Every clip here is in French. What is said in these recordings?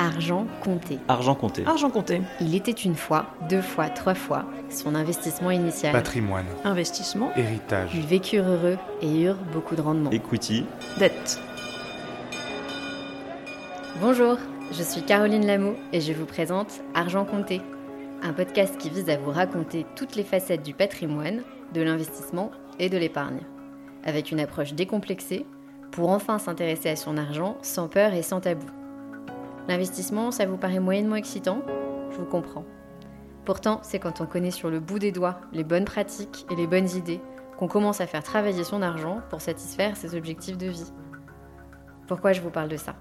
Argent compté. Argent compté. Argent compté. Il était une fois, deux fois, trois fois son investissement initial. Patrimoine. Investissement. Héritage. Ils vécurent heureux et eurent beaucoup de rendement. Equity. Dette. Bonjour, je suis Caroline Lameau et je vous présente Argent compté, un podcast qui vise à vous raconter toutes les facettes du patrimoine, de l'investissement et de l'épargne, avec une approche décomplexée pour enfin s'intéresser à son argent sans peur et sans tabou. L'investissement, ça vous paraît moyennement excitant? Je vous comprends. Pourtant, c'est quand on connaît sur le bout des doigts les bonnes pratiques et les bonnes idées qu'on commence à faire travailler son argent pour satisfaire ses objectifs de vie. Pourquoi je vous parle de ça?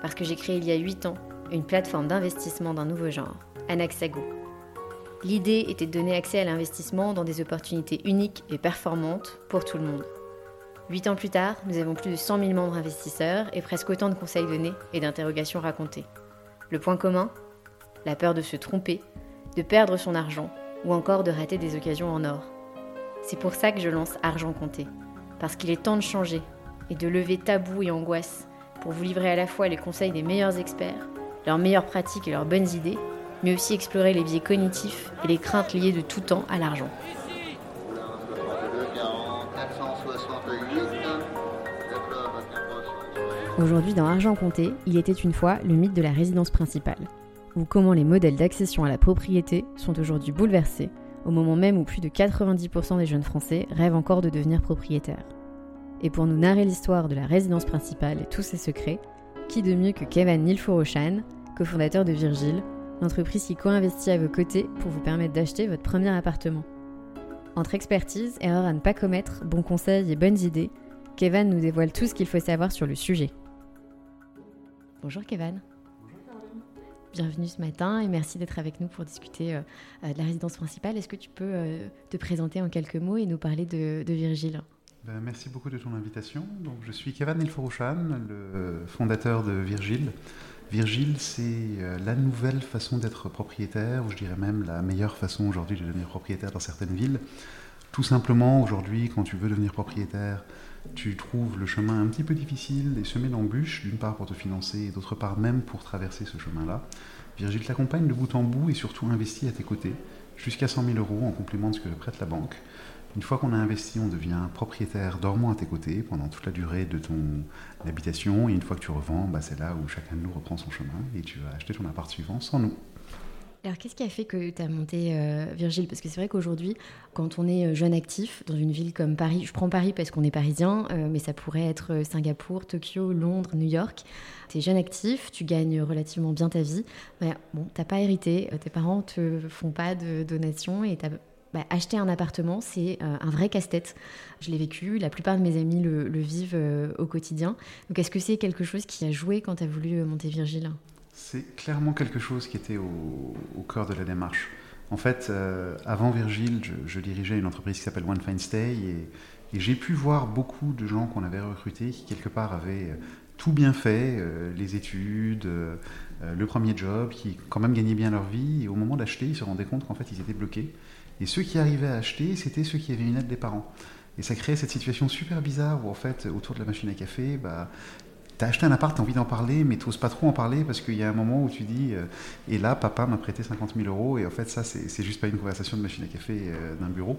Parce que j'ai créé il y a 8 ans une plateforme d'investissement d'un nouveau genre, Anaxago. L'idée était de donner accès à l'investissement dans des opportunités uniques et performantes pour tout le monde. Huit ans plus tard, nous avons plus de 100 000 membres investisseurs et presque autant de conseils donnés et d'interrogations racontées. Le point commun La peur de se tromper, de perdre son argent ou encore de rater des occasions en or. C'est pour ça que je lance Argent Compté, parce qu'il est temps de changer et de lever tabous et angoisses pour vous livrer à la fois les conseils des meilleurs experts, leurs meilleures pratiques et leurs bonnes idées, mais aussi explorer les biais cognitifs et les craintes liées de tout temps à l'argent. Aujourd'hui, dans Argent Compté, il était une fois le mythe de la résidence principale, ou comment les modèles d'accession à la propriété sont aujourd'hui bouleversés, au moment même où plus de 90% des jeunes Français rêvent encore de devenir propriétaires. Et pour nous narrer l'histoire de la résidence principale et tous ses secrets, qui de mieux que Kevin Nilforoshan, cofondateur de Virgile, l'entreprise qui co-investit à vos côtés pour vous permettre d'acheter votre premier appartement. Entre expertise, erreurs à ne pas commettre, bons conseils et bonnes idées, Kevin nous dévoile tout ce qu'il faut savoir sur le sujet. Bonjour Kevin. Bienvenue ce matin et merci d'être avec nous pour discuter euh, euh, de la résidence principale. Est-ce que tu peux euh, te présenter en quelques mots et nous parler de, Virgile? Ben, Merci beaucoup de ton invitation. Je suis Kevin Ilforouchan, le fondateur de Virgile. Virgile, c'est la nouvelle façon d'être propriétaire, ou je dirais même la meilleure façon aujourd'hui de devenir propriétaire dans certaines villes. Tout simplement, aujourd'hui, quand tu veux devenir propriétaire, tu trouves le chemin un petit peu difficile et semé d'embûches, d'une part pour te financer et d'autre part même pour traverser ce chemin-là. Virgile t'accompagne de bout en bout et surtout investit à tes côtés, jusqu'à 100 000 euros en complément de ce que prête la banque. Une fois qu'on a investi, on devient propriétaire dormant à tes côtés pendant toute la durée de ton habitation. Et une fois que tu revends, bah, c'est là où chacun de nous reprend son chemin et tu vas acheter ton appart suivant sans nous. Alors, qu'est-ce qui a fait que tu as monté euh, Virgile? Parce que c'est vrai qu'aujourd'hui, quand on est euh, jeune actif dans une ville comme Paris, je prends Paris parce qu'on est parisien, euh, mais ça pourrait être Singapour, Tokyo, Londres, New York. Tu es jeune actif, tu gagnes relativement bien ta vie. Mais bon, tu pas hérité, tes parents te font pas de donations et bah, acheter un appartement, c'est un vrai casse-tête. Je l'ai vécu, la plupart de mes amis le, le vivent au quotidien. Donc, est-ce que c'est quelque chose qui a joué quand tu as voulu monter Virgile? C'est clairement quelque chose qui était au, cœur de la démarche. En fait, euh, avant Virgile, je, dirigeais une entreprise qui s'appelle One Fine Stay et, j'ai pu voir beaucoup de gens qu'on avait recrutés qui, quelque part, avaient tout bien fait, euh, les études, euh, le premier job, qui quand même gagnaient bien leur vie. Et au moment d'acheter, ils se rendaient compte qu'en fait, ils étaient bloqués. Et ceux qui arrivaient à acheter, c'était ceux qui avaient une aide des parents. Et ça créait cette situation super bizarre où, en fait, autour de la machine à café, bah, T'as acheté un appart, t'as envie d'en parler, mais t'oses pas trop en parler parce qu'il y a un moment où tu dis euh, Et là, papa m'a prêté 50 000 euros, et en fait, ça, c'est juste pas une conversation de machine à café euh, d'un bureau.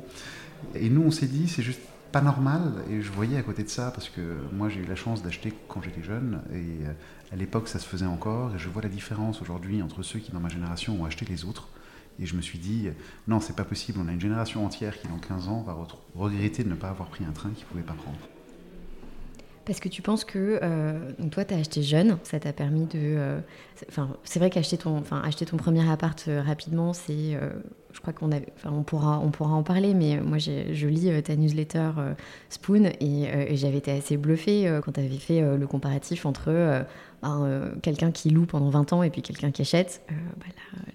Et nous, on s'est dit C'est juste pas normal, et je voyais à côté de ça, parce que moi, j'ai eu la chance d'acheter quand j'étais jeune, et euh, à l'époque, ça se faisait encore, et je vois la différence aujourd'hui entre ceux qui, dans ma génération, ont acheté les autres. Et je me suis dit, non, c'est pas possible, on a une génération entière qui, dans 15 ans, va regretter de ne pas avoir pris un train qu'il pouvait pas prendre. Parce que tu penses que euh, toi, tu as acheté jeune, ça t'a permis de. Euh, c'est vrai qu'acheter ton, acheter ton premier appart euh, rapidement, c'est. je crois qu'on on pourra, on pourra en parler, mais moi, je lis ta newsletter Spoon et, j'avais été assez bluffée quand tu avais fait le comparatif entre ben, quelqu'un qui loue pendant 20 ans et puis quelqu'un qui achète. Bah,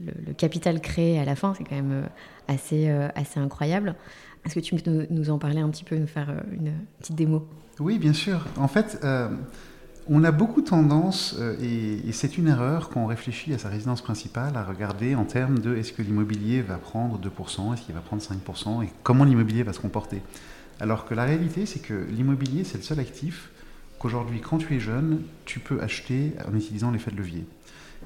le, capital créé à la fin, c'est quand même assez, assez incroyable. Est-ce que tu peux nous en parler un petit peu, nous faire une petite démo? Oui, bien sûr. En fait, euh, on a beaucoup tendance, euh, et, c'est une erreur quand on réfléchit à sa résidence principale, à regarder en termes de est-ce que l'immobilier va prendre 2%, est-ce qu'il va prendre 5%, et comment l'immobilier va se comporter. Alors que la réalité, c'est que l'immobilier, c'est le seul actif qu'aujourd'hui, quand tu es jeune, tu peux acheter en utilisant l'effet de levier.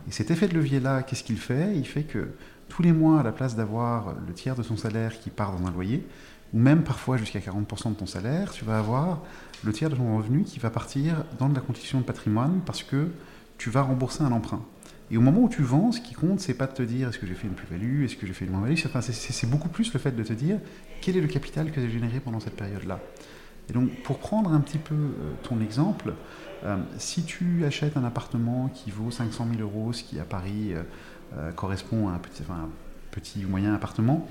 Et cet effet de levier-là, qu'est-ce qu'il fait? Il fait que tous les mois, à la place d'avoir le tiers de son salaire qui part dans un loyer, ou même parfois jusqu'à 40% de ton salaire, tu vas avoir le tiers de ton revenu qui va partir dans de la constitution de patrimoine parce que tu vas rembourser un emprunt. Et au moment où tu vends, ce qui compte, c'est pas de te dire est-ce que j'ai fait une plus-value, est-ce que j'ai fait une moins-value, enfin, c'est beaucoup plus le fait de te dire quel est le capital que j'ai généré pendant cette période-là. Et donc, pour prendre un petit peu euh, ton exemple, euh, si tu achètes un appartement qui vaut 500 000 euros, ce qui à Paris euh, correspond à un petit, enfin, petit ou moyen appartement,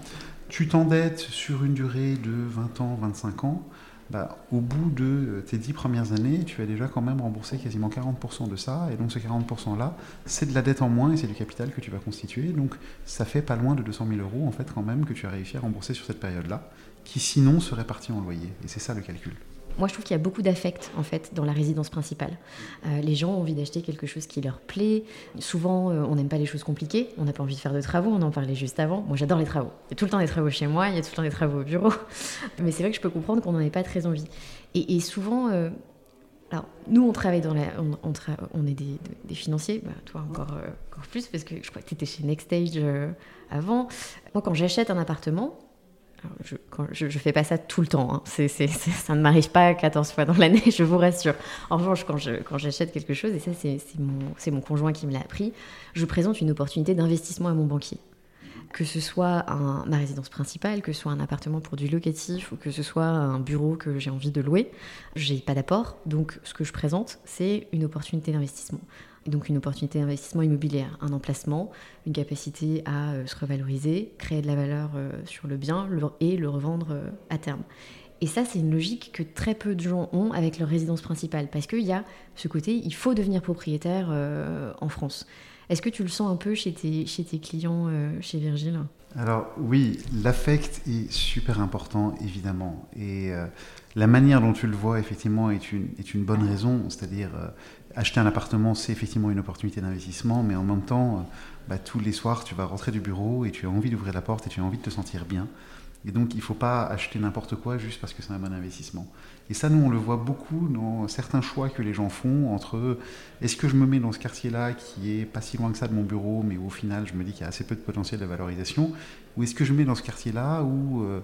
tu t'endettes sur une durée de 20 ans, 25 ans, bah, au bout de tes 10 premières années, tu as déjà quand même remboursé quasiment 40% de ça. Et donc ce 40%-là, c'est de la dette en moins et c'est du capital que tu vas constituer. Donc ça fait pas loin de 200 000 euros en fait quand même que tu as réussi à rembourser sur cette période-là, qui sinon serait parti en loyer. Et c'est ça le calcul. Moi, je trouve qu'il y a beaucoup d'affect en fait dans la résidence principale. Euh, les gens ont envie d'acheter quelque chose qui leur plaît. Souvent, euh, on n'aime pas les choses compliquées. On n'a pas envie de faire de travaux. On en parlait juste avant. Moi, j'adore les travaux. Il y a tout le temps des travaux chez moi. Il y a tout le temps des travaux au bureau. Mais c'est vrai que je peux comprendre qu'on n'en ait pas très envie. Et, souvent. Euh, alors, nous, on travaille dans la. On, est des, financiers, bah, toi encore, encore plus, parce que je crois que tu étais chez Nextstage avant. Moi, quand j'achète un appartement, je, ne fais pas ça tout le temps. Hein. ça ne m'arrive pas 14 fois dans l'année, je vous rassure. En revanche, quand, j'achète quelque chose, et ça c'est, mon, conjoint qui me l'a appris, je présente une opportunité d'investissement à mon banquier. Que ce soit ma résidence principale, que ce soit un appartement pour du locatif ou que ce soit un bureau que j'ai envie de louer, j'ai pas d'apport. Donc ce que je présente, c'est une opportunité d'investissement donc une opportunité d'investissement immobilier, un emplacement, une capacité à euh, se revaloriser, créer de la valeur euh, sur le bien et le revendre euh, à terme. Et ça, c'est une logique que très peu de gens ont avec leur résidence principale, parce qu'il y a ce côté, il faut devenir propriétaire en France. Est-ce que tu le sens un peu chez tes, chez tes clients, chez Virgile? Alors oui, l'affect est super important, évidemment. Et la manière dont tu le vois, effectivement, est une, est une bonne raison, c'est-à-dire acheter un appartement, c'est effectivement une opportunité d'investissement, mais en même temps, euh, bah, tous les soirs, tu vas rentrer du bureau et tu as envie d'ouvrir la porte et tu as envie de te sentir bien. Et donc, il ne faut pas acheter n'importe quoi juste parce que c'est un bon investissement. Et ça, nous, on le voit beaucoup dans certains choix que les gens font entre est-ce que je me mets dans ce quartier-là qui est pas si loin que ça de mon bureau, mais où au final, je me dis qu'il y a assez peu de potentiel de valorisation, ou est-ce que je me mets dans ce quartier-là où euh,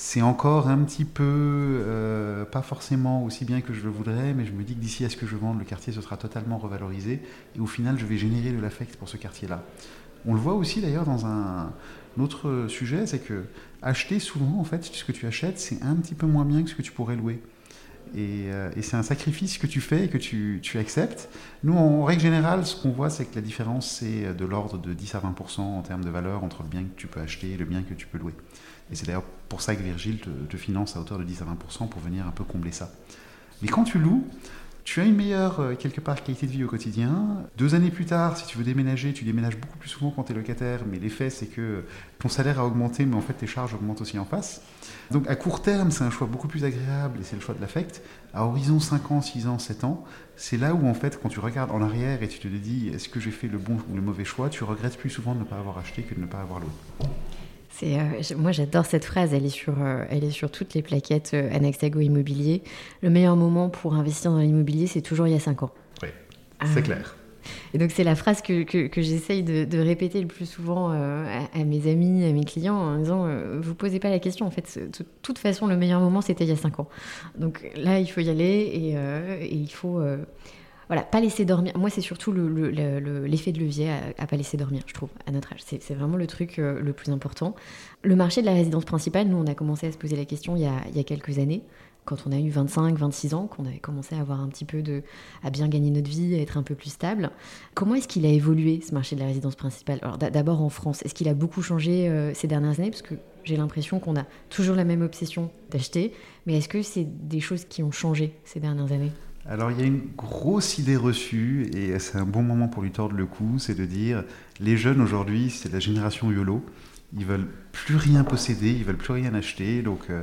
c'est encore un petit peu, euh, pas forcément aussi bien que je le voudrais, mais je me dis que d'ici à ce que je vende, le quartier se sera totalement revalorisé, et au final, je vais générer de l'affect pour ce quartier-là. On le voit aussi d'ailleurs dans un, autre sujet, c'est que acheter souvent, en fait, ce que tu achètes, c'est un petit peu moins bien que ce que tu pourrais louer. Et, euh, c'est un sacrifice que tu fais et que tu, tu acceptes. Nous, en règle générale, ce qu'on voit, c'est que la différence, c'est de l'ordre de 10 à 20% en termes de valeur entre le bien que tu peux acheter et le bien que tu peux louer. Et c'est d'ailleurs pour ça que Virgile te, finance à hauteur de 10 à 20% pour venir un peu combler ça. Mais quand tu loues, tu as une meilleure, euh, quelque part, qualité de vie au quotidien. Deux années plus tard, si tu veux déménager, tu déménages beaucoup plus souvent quand tu es locataire, mais l'effet, c'est que ton salaire a augmenté, mais en fait, tes charges augmentent aussi en face. Donc, à court terme, c'est un choix beaucoup plus agréable et c'est le choix de l'affect. À horizon 5 ans, 6 ans, 7 ans, c'est là où, en fait, quand tu regardes en arrière et tu te dis, est-ce que j'ai fait le bon ou le mauvais choix, tu regrettes plus souvent de ne pas avoir acheté que de ne pas avoir loué. Euh, moi, j'adore cette phrase. Elle est sur, euh, elle est sur toutes les plaquettes euh, Anaxago Immobilier. Le meilleur moment pour investir dans l'immobilier, c'est toujours il y a 5 ans. Oui, c'est clair. Et donc, c'est la phrase que, que, j'essaye de, répéter le plus souvent à, mes amis, à mes clients, en disant Vous posez pas la question. En fait, de toute façon, le meilleur moment, c'était il y a 5 ans. Donc là, il faut y aller et, et il faut voilà, pas laisser dormir. Moi, c'est surtout l'effet de levier à, pas laisser dormir, je trouve, à notre âge. C'est vraiment le truc euh, le plus important. Le marché de la résidence principale, nous, on a commencé à se poser la question il y a, quelques années, quand on a eu 25, 26 ans, qu'on avait commencé à avoir un petit peu de. à bien gagner notre vie, à être un peu plus stable. Comment est-ce qu'il a évolué, ce marché de la résidence principale? Alors, d'abord en France, est-ce qu'il a beaucoup changé euh, ces dernières années? Parce que j'ai l'impression qu'on a toujours la même obsession d'acheter, mais est-ce que c'est des choses qui ont changé ces dernières années? Alors il y a une grosse idée reçue, et c'est un bon moment pour lui tordre le cou, c'est de dire, les jeunes aujourd'hui, c'est la génération YOLO, ils veulent plus rien posséder, ils veulent plus rien acheter. Donc, euh,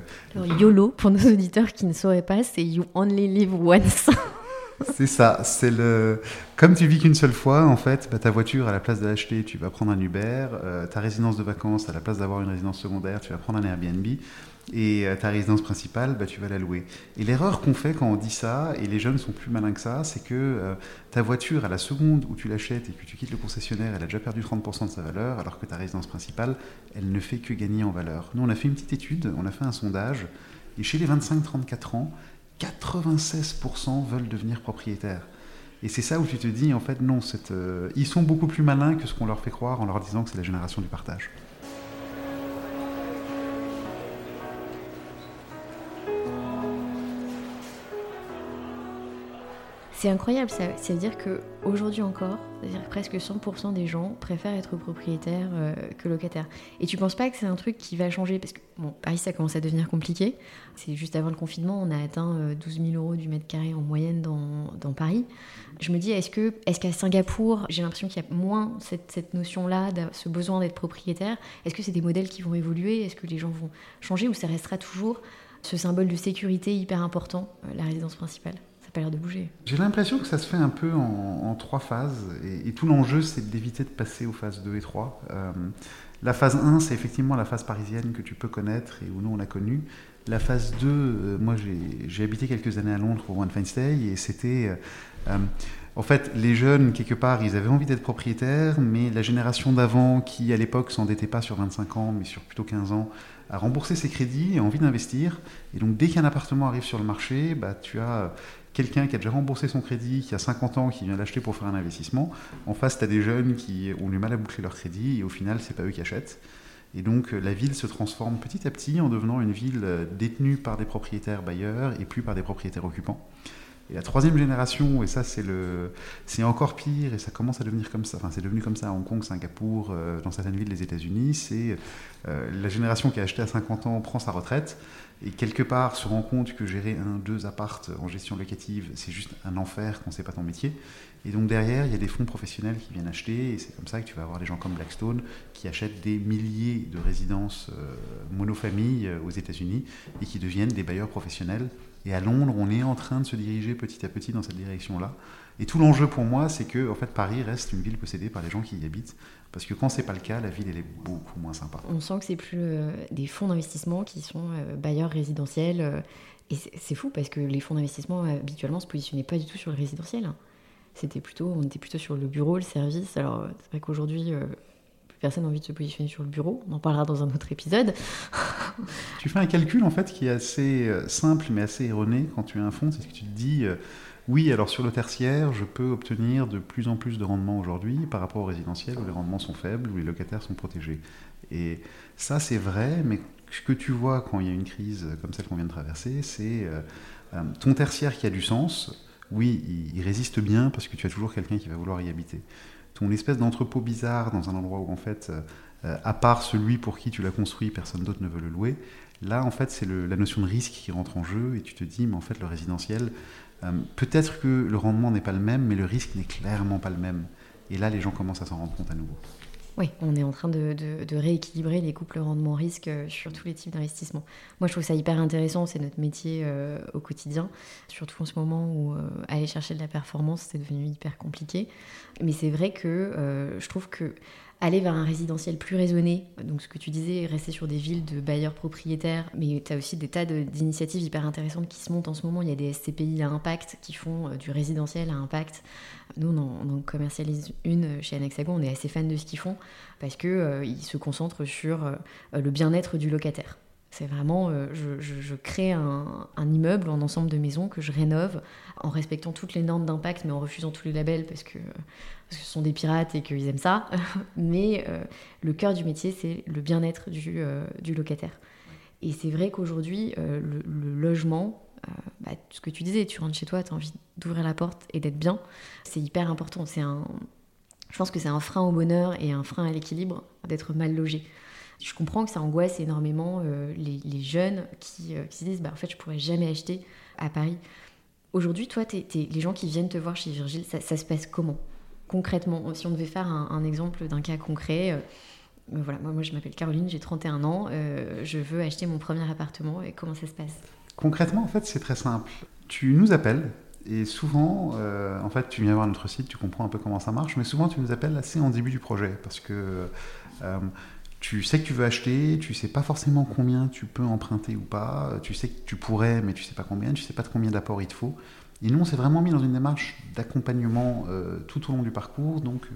YOLO, pour nos auditeurs qui ne sauraient pas, c'est You Only Live Once. c'est ça. C'est le. Comme tu vis qu'une seule fois, en fait, bah, ta voiture, à la place de l'acheter, tu vas prendre un Uber. Euh, ta résidence de vacances, à la place d'avoir une résidence secondaire, tu vas prendre un Airbnb. Et euh, ta résidence principale, bah, tu vas la louer. Et l'erreur qu'on fait quand on dit ça, et les jeunes sont plus malins que ça, c'est que euh, ta voiture, à la seconde où tu l'achètes et que tu quittes le concessionnaire, elle a déjà perdu 30% de sa valeur, alors que ta résidence principale, elle ne fait que gagner en valeur. Nous, on a fait une petite étude, on a fait un sondage, et chez les 25-34 ans, 96% veulent devenir propriétaires. Et c'est ça où tu te dis, en fait, non, euh, ils sont beaucoup plus malins que ce qu'on leur fait croire en leur disant que c'est la génération du partage. C'est incroyable, ça, veut dire qu'aujourd'hui encore, c'est-à-dire presque 100% des gens préfèrent être propriétaires euh, que locataires. Et tu penses pas que c'est un truc qui va changer? Parce que Paris, ça commence à devenir compliqué. C'est juste avant le confinement, on a atteint 12 euh, 000 euros du mètre carré en moyenne dans, Paris. Je me dis, est-ce que est qu'à Singapour, j'ai l'impression qu'il y a moins cette, cette notion-là, ce besoin d'être propriétaire? Est-ce que c'est des modèles qui vont évoluer? Est-ce que les gens vont changer? Ou ça restera toujours ce symbole de sécurité hyper important, euh, la résidence principale? De bouger. J'ai l'impression que ça se fait un peu en, trois phases, et, tout l'enjeu, c'est d'éviter de passer aux phases 2 et 3. Euh, la phase 1, c'est effectivement la phase parisienne que tu peux connaître et où nous, on l'a connue. La phase 2, euh, moi, j'ai habité quelques années à Londres pour One Fine et c'était... Euh, en fait, les jeunes, quelque part, ils avaient envie d'être propriétaires, mais la génération d'avant, qui à l'époque s'endettait pas sur 25 ans, mais sur plutôt 15 ans, a remboursé ses crédits et envie d'investir. Et donc, dès qu'un appartement arrive sur le marché, bah, tu as quelqu'un qui a déjà remboursé son crédit, qui a 50 ans, qui vient l'acheter pour faire un investissement. En face, tu as des jeunes qui ont du mal à boucler leur crédit et au final, c'est pas eux qui achètent. Et donc, la ville se transforme petit à petit en devenant une ville euh, détenue par des propriétaires bailleurs et plus par des propriétaires occupants. Et la troisième génération, et ça c'est le, c'est encore pire, et ça commence à devenir comme ça. Enfin, c'est devenu comme ça à Hong Kong, Singapour, euh, dans certaines villes des États-Unis. C'est euh, la génération qui a acheté à 50 ans prend sa retraite et quelque part se rend compte que gérer un, deux appartes en gestion locative, c'est juste un enfer quand c'est pas ton métier. Et donc derrière, il y a des fonds professionnels qui viennent acheter, et c'est comme ça que tu vas avoir des gens comme Blackstone qui achètent des milliers de résidences euh, monofamilles aux États-Unis et qui deviennent des bailleurs professionnels et à Londres, on est en train de se diriger petit à petit dans cette direction-là. Et tout l'enjeu pour moi, c'est que en fait, Paris reste une ville possédée par les gens qui y habitent. Parce que quand c'est pas le cas, la ville elle est beaucoup moins sympa. On sent que c'est plus euh, des fonds d'investissement qui sont euh, bailleurs résidentiels. Euh, et c'est fou parce que les fonds d'investissement habituellement se positionnaient pas du tout sur le résidentiel. C'était plutôt, on était plutôt sur le bureau, le service. Alors c'est vrai qu'aujourd'hui, personne n'a envie de se positionner sur le bureau. On en parlera dans un autre épisode. tu fais un calcul en fait qui est assez euh, simple mais assez erroné quand tu as un fonds, c'est que tu te dis euh, oui, alors sur le tertiaire, je peux obtenir de plus en plus de rendement aujourd'hui par rapport au résidentiel où les rendements sont faibles, où les locataires sont protégés. Et ça c'est vrai, mais ce que tu vois quand il y a une crise comme celle qu'on vient de traverser, c'est euh, ton tertiaire qui a du sens. Oui, il résiste bien parce que tu as toujours quelqu'un qui va vouloir y habiter ton espèce d'entrepôt bizarre dans un endroit où en fait, euh, à part celui pour qui tu l'as construit, personne d'autre ne veut le louer. Là, en fait, c'est la notion de risque qui rentre en jeu et tu te dis, mais en fait, le résidentiel, euh, peut-être que le rendement n'est pas le même, mais le risque n'est clairement pas le même. Et là, les gens commencent à s'en rendre compte à nouveau. Oui, on est en train de, rééquilibrer les couples rendement-risque euh, sur tous les types d'investissements. Moi, je trouve ça hyper intéressant, c'est notre métier euh, au quotidien, surtout en ce moment où euh, aller chercher de la performance, c'est devenu hyper compliqué. Mais c'est vrai que je trouve que aller vers un résidentiel plus raisonné, donc ce que tu disais, rester sur des villes de bailleurs propriétaires, mais tu as aussi des tas d'initiatives hyper intéressantes qui se montent en ce moment. Il y a des SCPI à impact qui font euh, du résidentiel à impact. Nous, on en, commercialise une chez Anexagon, on est assez fan de ce qu'ils font parce qu'ils euh, se concentrent sur euh, le bien-être du locataire. C'est vraiment, je, crée un, immeuble, un ensemble de maisons que je rénove en respectant toutes les normes d'impact, mais en refusant tous les labels parce que ce sont des pirates et qu'ils aiment ça. Mais euh, le cœur du métier, c'est le bien-être du, euh, locataire. Et c'est vrai qu'aujourd'hui, euh, le, logement, bah, ce que tu disais, tu rentres chez toi, tu as envie d'ouvrir la porte et d'être bien, c'est hyper important. C'est un, je pense que c'est un frein au bonheur et un frein à l'équilibre d'être mal logé. Je comprends que ça angoisse énormément les, les, jeunes qui, qui, se disent bah, en fait, je pourrais jamais acheter à Paris. Aujourd'hui, toi, les gens qui viennent te voir chez Virgile, ça, se passe comment? Concrètement, si on devait faire un, exemple d'un cas concret, euh, euh, voilà, moi, je m'appelle Caroline, j'ai 31 ans, euh, je veux acheter mon premier appartement et comment ça se passe? Concrètement, en fait, c'est très simple. Tu nous appelles Et souvent, euh, en fait, tu viens voir notre site, tu comprends un peu comment ça marche, mais souvent tu nous appelles assez en début du projet parce que euh, tu sais que tu veux acheter, tu sais pas forcément combien tu peux emprunter ou pas, tu sais que tu pourrais, mais tu sais pas combien, tu sais pas de combien d'apports il te faut. Et nous, on s'est vraiment mis dans une démarche d'accompagnement euh, tout au long du parcours. Donc,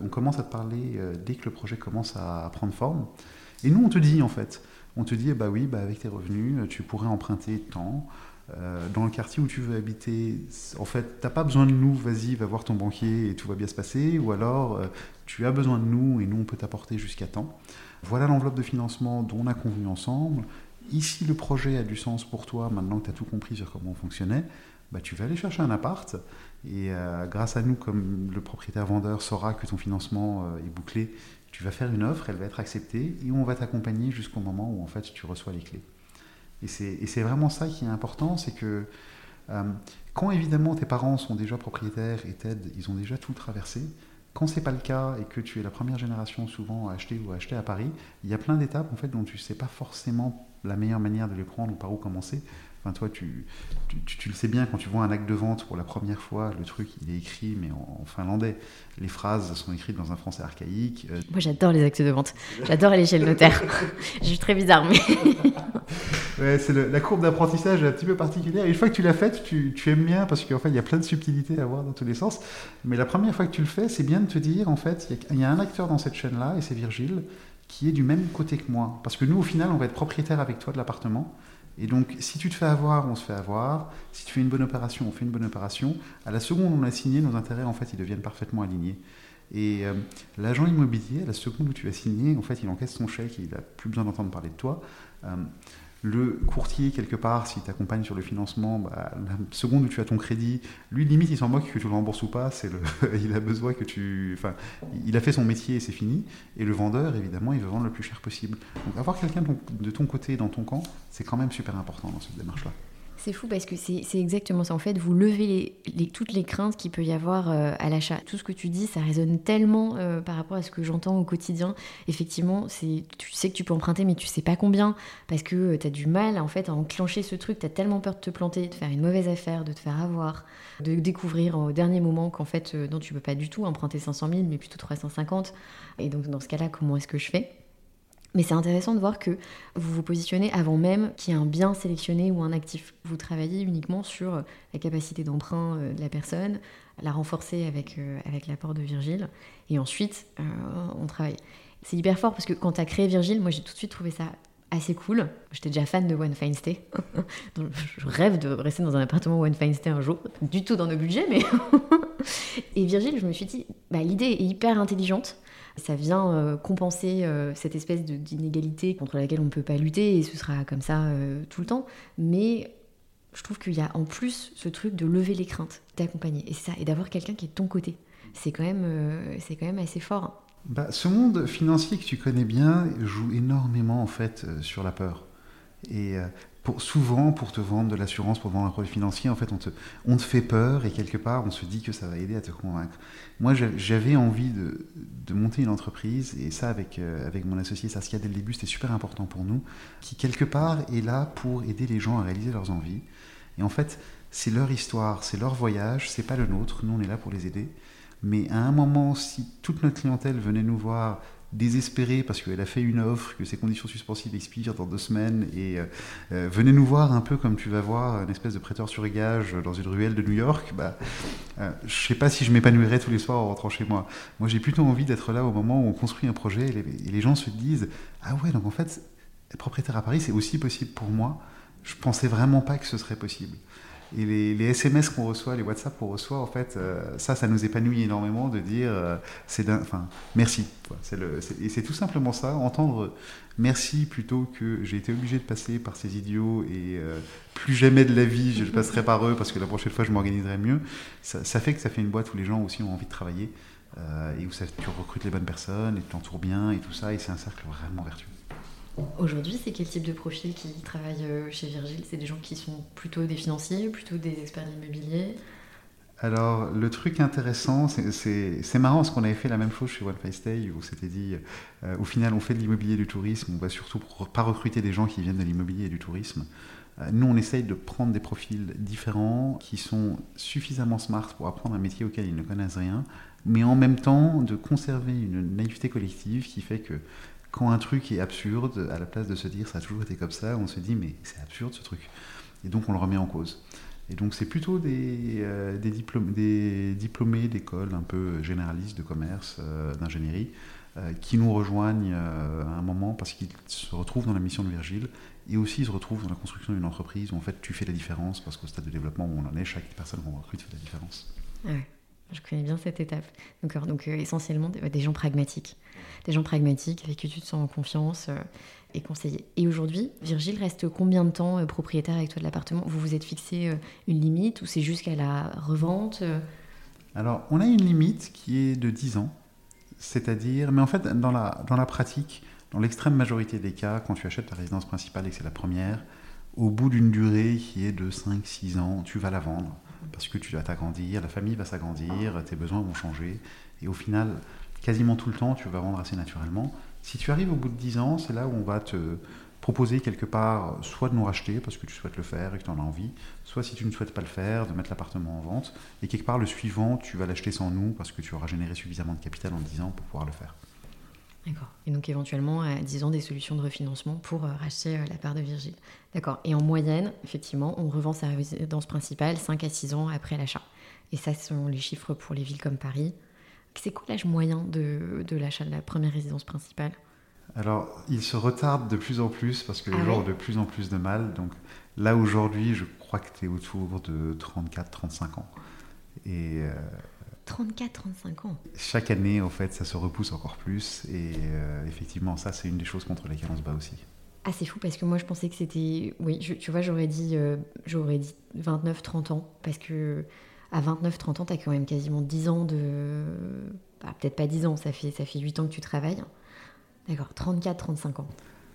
on commence à te parler dès que le projet commence à, prendre forme. Et nous, on te dit, en fait, on te dit, bah oui, bah avec tes revenus, tu pourrais emprunter tant. Euh, dans le quartier où tu veux habiter, en fait, t'as pas besoin de nous, vas-y, va voir ton banquier et tout va bien se passer, ou alors euh, tu as besoin de nous et nous on peut t'apporter jusqu'à temps. Voilà l'enveloppe de financement dont on a convenu ensemble. Ici, le projet a du sens pour toi, maintenant que tu as tout compris sur comment on fonctionnait, bah, tu vas aller chercher un appart, et euh, grâce à nous, comme le propriétaire vendeur saura que ton financement est bouclé, tu vas faire une offre, elle va être acceptée, et on va t'accompagner jusqu'au moment où en fait tu reçois les clés. Et c'est vraiment ça qui est important, c'est que euh, quand évidemment tes parents sont déjà propriétaires et t'aident, ils ont déjà tout traversé, quand c'est pas le cas et que tu es la première génération souvent à acheter ou à acheter à Paris, il y a plein d'étapes en fait dont tu ne sais pas forcément la meilleure manière de les prendre ou par où commencer. Enfin, toi, tu, tu, le sais bien, quand tu vois un acte de vente pour la première fois, le truc, il est écrit, mais en, finlandais. Les phrases sont écrites dans un français archaïque. Euh, Moi, j'adore les actes de vente. J'adore aller chez le notaire. Je suis très bizarre, mais... ouais, c'est la courbe d'apprentissage un petit peu particulière. Et une fois que tu l'as faite, tu, tu, aimes bien, parce qu'en fait, il y a plein de subtilités à voir dans tous les sens. Mais la première fois que tu le fais, c'est bien de te dire, en fait, il y, a un acteur dans cette chaîne-là, et c'est Virgile, qui est du même côté que moi. Parce que nous, au final, on va être propriétaire avec toi de l'appartement. Et donc, si tu te fais avoir, on se fait avoir. Si tu fais une bonne opération, on fait une bonne opération. À la seconde où on a signé, nos intérêts, en fait, ils deviennent parfaitement alignés. Et euh, l'agent immobilier, à la seconde où tu as signé, en fait, il encaisse son chèque il n'a plus besoin d'entendre parler de toi. Euh, le courtier, quelque part, s'il t'accompagne sur le financement, bah, la seconde où tu as ton crédit, lui, limite, il s'en moque que tu le rembourses ou pas. C'est le, il a besoin que tu. Enfin, il a fait son métier et c'est fini. Et le vendeur, évidemment, il veut vendre le plus cher possible. Donc, avoir quelqu'un de ton côté, dans ton camp, c'est quand même super important dans cette démarche-là. C'est fou parce que c'est exactement ça. En fait, vous levez toutes les craintes qu'il peut y avoir euh, à l'achat. Tout ce que tu dis, ça résonne tellement euh, par rapport à ce que j'entends au quotidien. Effectivement, tu sais que tu peux emprunter, mais tu sais pas combien parce que euh, tu as du mal en fait à enclencher ce truc. Tu as tellement peur de te planter, de faire une mauvaise affaire, de te faire avoir, de découvrir au dernier moment qu'en fait, non, tu peux pas du tout emprunter 500 000, mais plutôt 350. Et donc, dans ce cas-là, comment est-ce que je fais? Mais c'est intéressant de voir que vous vous positionnez avant même qu'il y ait un bien sélectionné ou un actif. Vous travaillez uniquement sur la capacité d'emprunt euh, de la personne, la renforcer avec, euh, avec l'apport de Virgile, et ensuite euh, on travaille. C'est hyper fort parce que quand tu as créé Virgile, moi j'ai tout de suite trouvé ça assez cool. J'étais déjà fan de One Fine Stay. je rêve de rester dans un appartement One Fine Stay un jour. Du tout dans nos budgets, mais. et Virgile, je me suis dit, bah, l'idée est hyper intelligente. Ça vient euh, compenser euh, cette espèce d'inégalité contre laquelle on ne peut pas lutter et ce sera comme ça euh, tout le temps. Mais je trouve qu'il y a en plus ce truc de lever les craintes, d'accompagner. Et ça, et d'avoir quelqu'un qui est de ton côté. C'est quand, quand même assez fort. Bah, ce monde financier que tu connais bien joue énormément en fait sur la peur. Souvent, pour te vendre de l'assurance, pour vendre un produit financier, en fait, on te, on te fait peur et quelque part, on se dit que ça va aider à te convaincre. Moi, j'avais envie de, de, monter une entreprise, et ça, avec, euh, avec mon associé Saskia, dès le début, c'était super important pour nous, qui, quelque part, est là pour aider les gens à réaliser leurs envies. Et en fait, c'est leur histoire, c'est leur voyage, c'est pas le nôtre. Nous, on est là pour les aider. Mais à un moment, si toute notre clientèle venait nous voir désespérée parce qu'elle a fait une offre, que ses conditions suspensives expirent dans deux semaines, et euh, euh, venez nous voir un peu comme tu vas voir une espèce de prêteur sur gage dans une ruelle de New York, bah, euh, je sais pas si je m'épanouirais tous les soirs en rentrant chez moi. Moi, j'ai plutôt envie d'être là au moment où on construit un projet et les, gens se disent Ah ouais, donc en fait, propriétaire à Paris, c'est aussi possible pour moi. Je pensais vraiment pas que ce serait possible. Et les, SMS qu'on reçoit, les WhatsApp qu'on reçoit, en fait, euh, ça, ça nous épanouit énormément de dire euh, c'est enfin, merci. Le, et c'est tout simplement ça, entendre merci plutôt que j'ai été obligé de passer par ces idiots et euh, plus jamais de la vie je passerai par eux parce que la prochaine fois je m'organiserai mieux. Ça, ça, fait que ça fait une boîte où les gens aussi ont envie de travailler et où ça, tu recrutes les bonnes personnes et tu t'entoures bien et tout ça, et c'est un cercle vraiment vertueux. Aujourd'hui, c'est quel type de profil qui travaille euh, chez Virgile? C'est des gens qui sont plutôt des financiers, plutôt des experts immobiliers alors, le truc intéressant, c'est marrant parce qu'on avait fait la même chose chez One Face Stay où s'était dit, euh, au final, on fait de l'immobilier et du tourisme, on va surtout pas recruter des gens qui viennent de l'immobilier et du tourisme. Euh, nous, on essaye de prendre des profils différents qui sont suffisamment smart pour apprendre un métier auquel ils ne connaissent rien, mais en même temps de conserver une naïveté collective qui fait que quand un truc est absurde, à la place de se dire ça a toujours été comme ça, on se dit mais c'est absurde ce truc. Et donc on le remet en cause. Et donc c'est plutôt des, euh, des, des, diplômés d'écoles un peu généralistes de commerce, euh, d'ingénierie, euh, qui nous rejoignent à un moment parce qu'ils se retrouvent dans la mission de Virgile et aussi ils se retrouvent dans la construction d'une entreprise où en fait tu fais la différence parce qu'au stade de développement où on en est, chaque personne qu'on recrute fait la différence. Je connais bien cette étape. Donc, donc essentiellement des, gens pragmatiques. Des gens pragmatiques avec qui tu te sens en confiance et conseiller. Et aujourd'hui, Virgile reste combien de temps euh, propriétaire avec toi de l'appartement? Vous vous êtes fixé euh, une limite ou c'est jusqu'à la revente euh? Alors, on a une limite qui est de 10 ans. C'est-à-dire, mais en fait, dans la, dans la pratique, dans l'extrême majorité des cas, quand tu achètes ta résidence principale et que c'est la première, au bout d'une durée qui est de 5-6 ans, tu vas la vendre parce que tu vas t'agrandir, la famille va s'agrandir, tes besoins vont changer. Et au final, quasiment tout le temps, tu vas vendre assez naturellement. Si tu arrives au bout de 10 ans, c'est là où on va te proposer quelque part soit de nous racheter parce que tu souhaites le faire et que tu en as envie, soit si tu ne souhaites pas le faire, de mettre l'appartement en vente. Et quelque part, le suivant, tu vas l'acheter sans nous parce que tu auras généré suffisamment de capital en 10 ans pour pouvoir le faire. D'accord. Et donc éventuellement, à 10 ans, des solutions de refinancement pour euh, racheter euh, la part de Virgile. D'accord. Et en moyenne, effectivement, on revend sa résidence principale 5 à 6 ans après l'achat. Et ça, ce sont les chiffres pour les villes comme Paris. C'est quoi l'âge moyen de, de l'achat de la première résidence principale? Alors, il se retarde de plus en plus parce que les ah gens ont de plus en plus de mal. Donc là, aujourd'hui, je crois que tu es autour de 34-35 ans. Et. 34, 35 ans. Chaque année, en fait, ça se repousse encore plus. Et euh, effectivement, ça, c'est une des choses contre lesquelles on se bat aussi. Ah, c'est fou parce que moi, je pensais que c'était. Oui, tu vois, j'aurais dit, euh, j'aurais dit 29, 30 ans. Parce que à 29-30 ans, tu as quand même quasiment 10 ans de... Bah, peut-être pas 10 ans, ça fait, ça fait 8 ans que tu travailles. D'accord, 34-35 ans.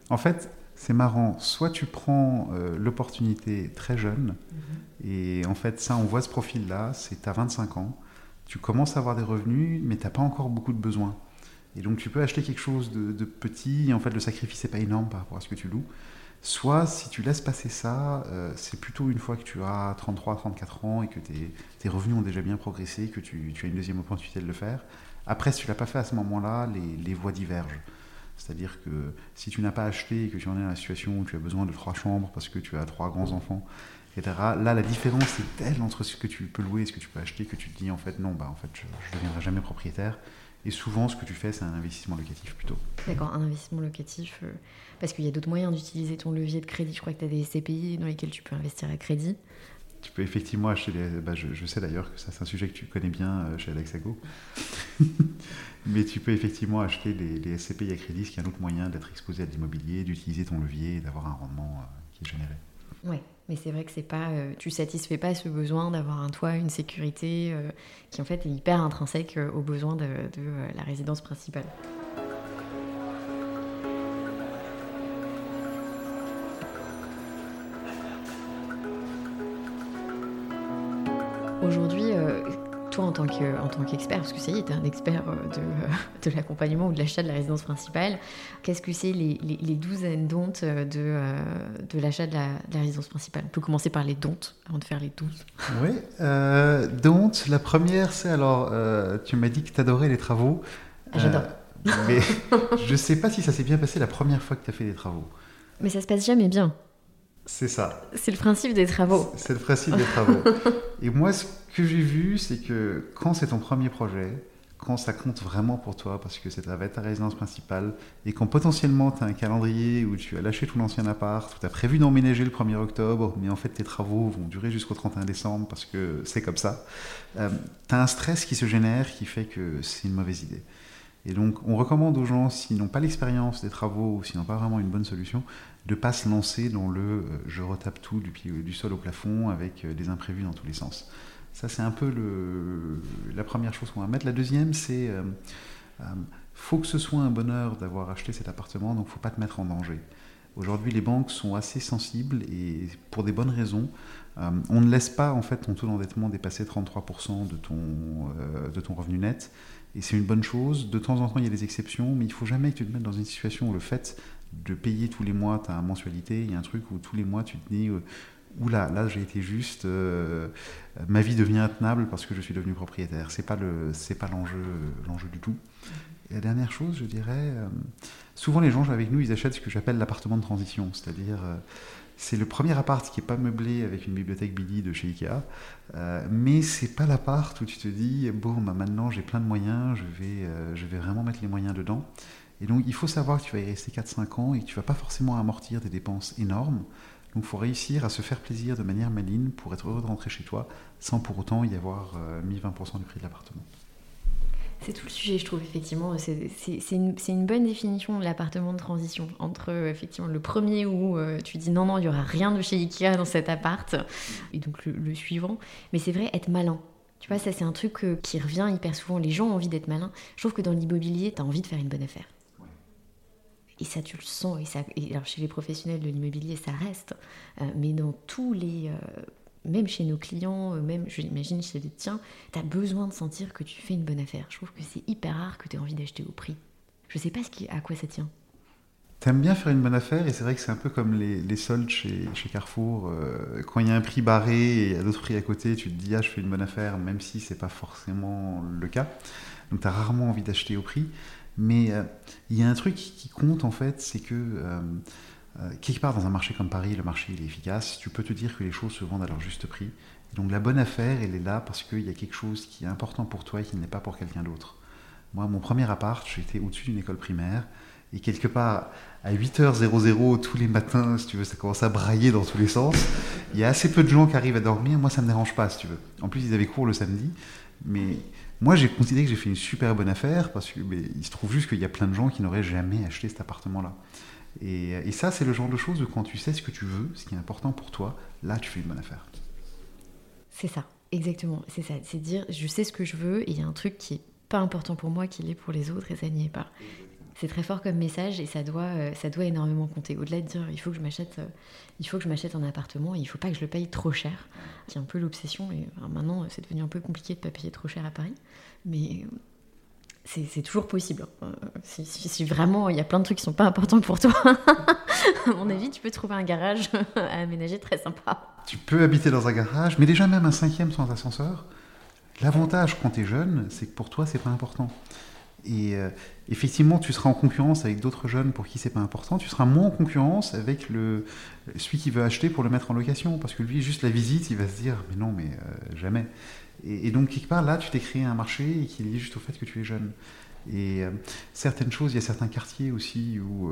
En fait, c'est marrant. Soit tu prends euh, l'opportunité très jeune, mhm. et en fait, ça, on voit ce profil-là, c'est à 25 ans, tu commences à avoir des revenus, mais tu n'as pas encore beaucoup de besoins. Et donc, tu peux acheter quelque chose de, de petit, et en fait, le sacrifice n'est pas énorme par rapport à ce que tu loues. Soit, si tu laisses passer ça, euh, c'est plutôt une fois que tu as 33, 34 ans et que tes, revenus ont déjà bien progressé, que tu, as une deuxième opportunité de le faire. Après, si tu l'as pas fait à ce moment-là, les, voies divergent. C'est-à-dire que si tu n'as pas acheté et que tu en es dans la situation où tu as besoin de trois chambres parce que tu as trois grands-enfants, etc., là, la différence est telle entre ce que tu peux louer et ce que tu peux acheter que tu te dis, en fait, non, bah, en fait, je ne deviendrai jamais propriétaire. Et souvent, ce que tu fais, c'est un investissement locatif plutôt. D'accord, un investissement locatif. Euh, parce qu'il y a d'autres moyens d'utiliser ton levier de crédit. Je crois que tu as des SCPI dans lesquels tu peux investir à crédit. Tu peux effectivement acheter des. Bah, je, sais d'ailleurs que ça, c'est un sujet que tu connais bien euh, chez Alexago. Mais tu peux effectivement acheter des, SCPI à crédit, ce qui est un autre moyen d'être exposé à l'immobilier, d'utiliser ton levier et d'avoir un rendement euh, qui est généré. Oui, mais c'est vrai que c'est pas, euh, tu satisfais pas ce besoin d'avoir un toit, une sécurité, euh, qui en fait est hyper intrinsèque euh, aux besoins de, la résidence principale. Toi, en tant qu'expert, parce que ça y est, tu es un expert euh, de, de l'accompagnement ou de l'achat de la résidence principale, qu'est-ce que c'est les, les, douzaines d'ontes euh, de, euh, de l'achat de, la résidence principale? On peut commencer par les dontes avant de faire les douze. Oui, euh, la première, c'est alors, tu m'as dit que tu adorais les travaux. J'adore. mais je ne sais pas si ça s'est bien passé la première fois que tu as fait des travaux. Mais ça se passe jamais bien. C'est ça. C'est le principe des travaux. C'est le principe des travaux. Et moi, ce que j'ai vu, c'est que quand c'est ton premier projet, quand ça compte vraiment pour toi, parce que ça va être ta résidence principale, et quand potentiellement tu as un calendrier où tu as lâché ton ancien appart, où tu as prévu d'emménager le 1er octobre, mais en fait tes travaux vont durer jusqu'au 31 décembre parce que c'est comme ça, euh, tu as un stress qui se génère qui fait que c'est une mauvaise idée. Et donc, on recommande aux gens, s'ils n'ont pas l'expérience des travaux ou s'ils n'ont pas vraiment une bonne solution, de ne pas se lancer dans le euh, je retape tout du, du, sol au plafond avec euh, des imprévus dans tous les sens. Ça, c'est un peu la première chose qu'on va mettre. La deuxième, c'est euh, faut que ce soit un bonheur d'avoir acheté cet appartement, donc faut pas te mettre en danger. Aujourd'hui, les banques sont assez sensibles et pour des bonnes raisons. Euh, on ne laisse pas en fait ton taux d'endettement dépasser 33% de ton, euh, de ton revenu net. Et c'est une bonne chose. De temps en temps, il y a des exceptions, mais il faut jamais que tu te mettes dans une situation où le fait de payer tous les mois ta mensualité, il y a un truc où tous les mois tu te dis euh, oula, là j'ai été juste, ma vie devient intenable parce que je suis devenu propriétaire. C'est pas le, c'est pas l'enjeu, l'enjeu du tout. Et la dernière chose, je dirais, souvent les gens avec nous, ils achètent ce que j'appelle l'appartement de transition, c'est-à-dire c'est le premier appart qui n'est pas meublé avec une bibliothèque Billy de chez Ikea, euh, mais c'est pas l'appart où tu te dis bon bah maintenant j'ai plein de moyens, je vais, euh, je vais vraiment mettre les moyens dedans. Et donc il faut savoir que tu vas y rester 4-5 ans et que tu vas pas forcément amortir des dépenses énormes. Donc il faut réussir à se faire plaisir de manière maligne pour être heureux de rentrer chez toi sans pour autant y avoir euh, mis 20% du prix de l'appartement. C'est tout le sujet, je trouve, effectivement. C'est une, une, bonne définition de l'appartement de transition. Entre, euh, effectivement, le premier où euh, tu dis non, non, il n'y aura rien de chez Ikea dans cet appart, et donc le, suivant. Mais c'est vrai, être malin. Tu vois, ça, c'est un truc euh, qui revient hyper souvent. Les gens ont envie d'être malins. Je trouve que dans l'immobilier, tu as envie de faire une bonne affaire. Et ça, tu le sens. Et, ça, alors, chez les professionnels de l'immobilier, ça reste. mais dans tous les même chez nos clients, euh, même je l'imagine chez les tiens, tu as besoin de sentir que tu fais une bonne affaire. Je trouve que c'est hyper rare que tu aies envie d'acheter au prix. Je sais pas à quoi ça tient. T'aimes bien faire une bonne affaire et c'est vrai que c'est un peu comme les, soldes chez, Carrefour. Euh, quand il y a un prix barré et il y a d'autres prix à côté, tu te dis ah je fais une bonne affaire, même si c'est pas forcément le cas. Donc tu as rarement envie d'acheter au prix. Mais euh, il y a un truc qui compte en fait, c'est que quelque part dans un marché comme Paris, le marché est efficace, tu peux te dire que les choses se vendent à leur juste prix. donc la bonne affaire, elle est là parce qu'il y a quelque chose qui est important pour toi et qui n'est pas pour quelqu'un d'autre. Moi, mon premier appart, j'étais au-dessus d'une école primaire. Et quelque part, à 8h00 tous les matins, si tu veux, ça commence à brailler dans tous les sens. Il y a assez peu de gens qui arrivent à dormir. Moi, ça ne me dérange pas, si tu veux. En plus, ils avaient cours le samedi. Mais moi, j'ai considéré que j'ai fait une super bonne affaire parce qu'il se trouve juste qu'il y a plein de gens qui n'auraient jamais acheté cet appartement-là. Et, ça, c'est le genre de choses où quand tu sais ce que tu veux, ce qui est important pour toi, là, tu fais une bonne affaire. C'est ça, exactement. C'est ça. C'est dire, je sais ce que je veux et il y a un truc qui est pas important pour moi, qui l'est pour les autres et ça n'y est pas. C'est très fort comme message et ça doit, euh, ça doit énormément compter. Au-delà de dire, il faut que je m'achète, euh, il faut que je m'achète un appartement et il faut pas que je le paye trop cher. C'est un peu l'obsession et maintenant, c'est devenu un peu compliqué de pas payer trop cher à Paris. Mais c'est toujours possible. Euh, si, vraiment il y a plein de trucs qui sont pas importants pour toi, à mon avis, tu peux trouver un garage à aménager très sympa. Tu peux habiter dans un garage, mais déjà même un cinquième sans ascenseur. L'avantage quand tu es jeune, c'est que pour toi, c'est pas important. Et euh, effectivement, tu seras en concurrence avec d'autres jeunes pour qui c'est pas important. Tu seras moins en concurrence avec le, celui qui veut acheter pour le mettre en location. Parce que lui, juste la visite, il va se dire Mais non, mais euh, jamais. Et, donc, quelque part, là, tu t'es créé un marché qui est lié juste au fait que tu es jeune. Et euh, certaines choses, il y a certains quartiers aussi où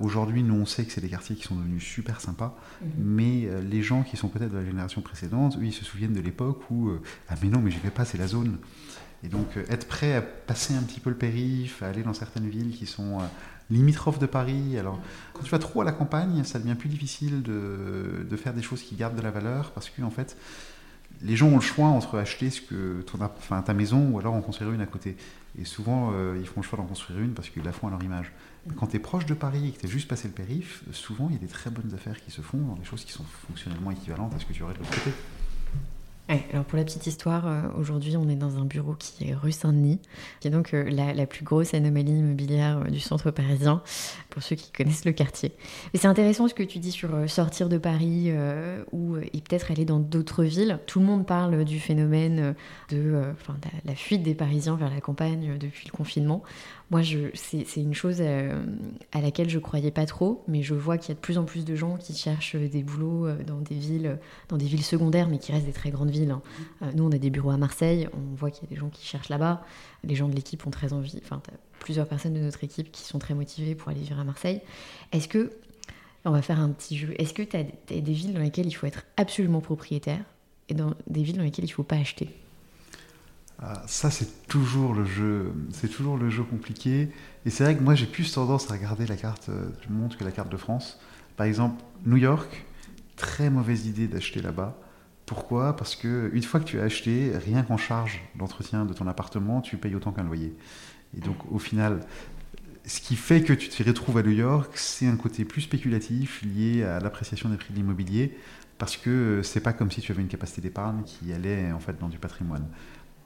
aujourd'hui, nous, on sait que c'est des quartiers qui sont devenus super sympas, mhm. mais les gens qui sont peut-être de la génération précédente, eux, ils se souviennent de l'époque où Ah, mais non, mais j'y vais pas, c'est la zone. Et donc euh, être prêt à passer un petit peu le périph, à aller dans certaines villes qui sont euh, limitrophes de Paris. Alors quand tu vas trop à la campagne, ça devient plus difficile de, de faire des choses qui gardent de la valeur parce que en fait, les gens ont le choix entre acheter ce que ton, enfin, ta maison ou alors en construire une à côté. Et souvent, euh, ils font le choix d'en construire une parce qu'ils la font à leur image. quand tu es proche de Paris et que tu juste passé le périph, souvent il y a des très bonnes affaires qui se font dans des choses qui sont fonctionnellement équivalentes à ce que tu aurais de l'autre côté alors pour la petite histoire, euh, aujourd'hui on est dans un bureau qui est rue Saint-Denis, qui est donc euh, la, plus grosse anomalie immobilière euh, du centre parisien, pour ceux qui connaissent le quartier. Mais c'est intéressant ce que tu dis sur sortir de Paris ou, et peut-être aller dans d'autres villes. Tout le monde parle du phénomène de, la fuite des Parisiens vers la campagne depuis le confinement. Moi, c'est une chose euh, à laquelle je croyais pas trop, mais je vois qu'il y a de plus en plus de gens qui cherchent des boulots euh, dans des villes, dans des villes secondaires, mais qui restent des très grandes villes. Hein. Euh, nous, on a des bureaux à Marseille, on voit qu'il y a des gens qui cherchent là-bas. Les gens de l'équipe ont très envie. Enfin, plusieurs personnes de notre équipe qui sont très motivées pour aller vivre à Marseille. Est-ce que on va faire un petit jeu. Est-ce que tu as, des villes dans lesquelles il faut être absolument propriétaire et dans des villes dans lesquelles il faut pas acheter? Ça, c'est toujours le jeu, c'est toujours le jeu compliqué. Et c'est vrai que moi, j'ai plus tendance à regarder la carte euh, du monde que la carte de France. Par exemple, New York, très mauvaise idée d'acheter là-bas. Pourquoi? Parce que une fois que tu as acheté, rien qu'en charge d'entretien de ton appartement, tu payes autant qu'un loyer. Et donc, au final, ce qui fait que tu te retrouves à New York, c'est un côté plus spéculatif lié à l'appréciation des prix de l'immobilier, parce que c'est pas comme si tu avais une capacité d'épargne qui allait en fait dans du patrimoine.